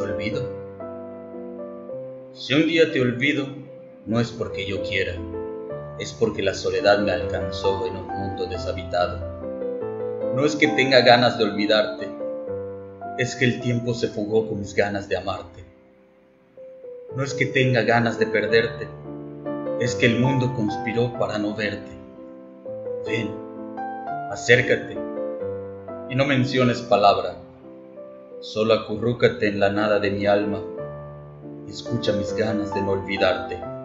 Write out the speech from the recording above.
olvido? Si un día te olvido, no es porque yo quiera, es porque la soledad me alcanzó en un mundo deshabitado. No es que tenga ganas de olvidarte, es que el tiempo se fugó con mis ganas de amarte. No es que tenga ganas de perderte, es que el mundo conspiró para no verte. Ven, acércate y no menciones palabra, solo acurrúcate en la nada de mi alma y escucha mis ganas de no olvidarte.